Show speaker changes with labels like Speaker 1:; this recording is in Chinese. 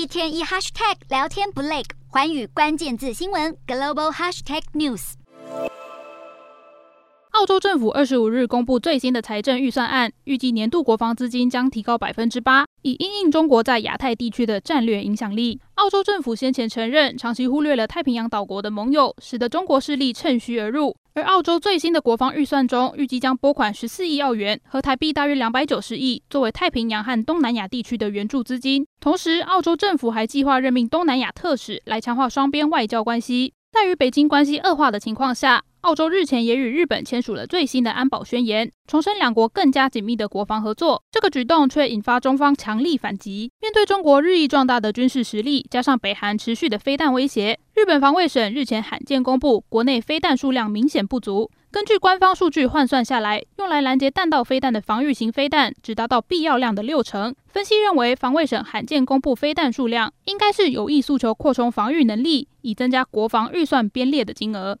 Speaker 1: 一天一 hashtag 聊天不累，环宇关键字新闻 global hashtag news。
Speaker 2: 澳洲政府二十五日公布最新的财政预算案，预计年度国防资金将提高百分之八，以因应中国在亚太地区的战略影响力。澳洲政府先前承认，长期忽略了太平洋岛国的盟友，使得中国势力趁虚而入。而澳洲最新的国防预算中，预计将拨款十四亿澳元，和台币大约两百九十亿，作为太平洋和东南亚地区的援助资金。同时，澳洲政府还计划任命东南亚特使，来强化双边外交关系。在与北京关系恶化的情况下，澳洲日前也与日本签署了最新的安保宣言，重申两国更加紧密的国防合作。这个举动却引发中方强力反击。面对中国日益壮大的军事实力，加上北韩持续的飞弹威胁，日本防卫省日前罕见公布，国内飞弹数量明显不足。根据官方数据换算下来，用来拦截弹道飞弹的防御型飞弹只达到必要量的六成。分析认为，防卫省罕见公布飞弹数量，应该是有意诉求扩充防御能力，以增加国防预算编列的金额。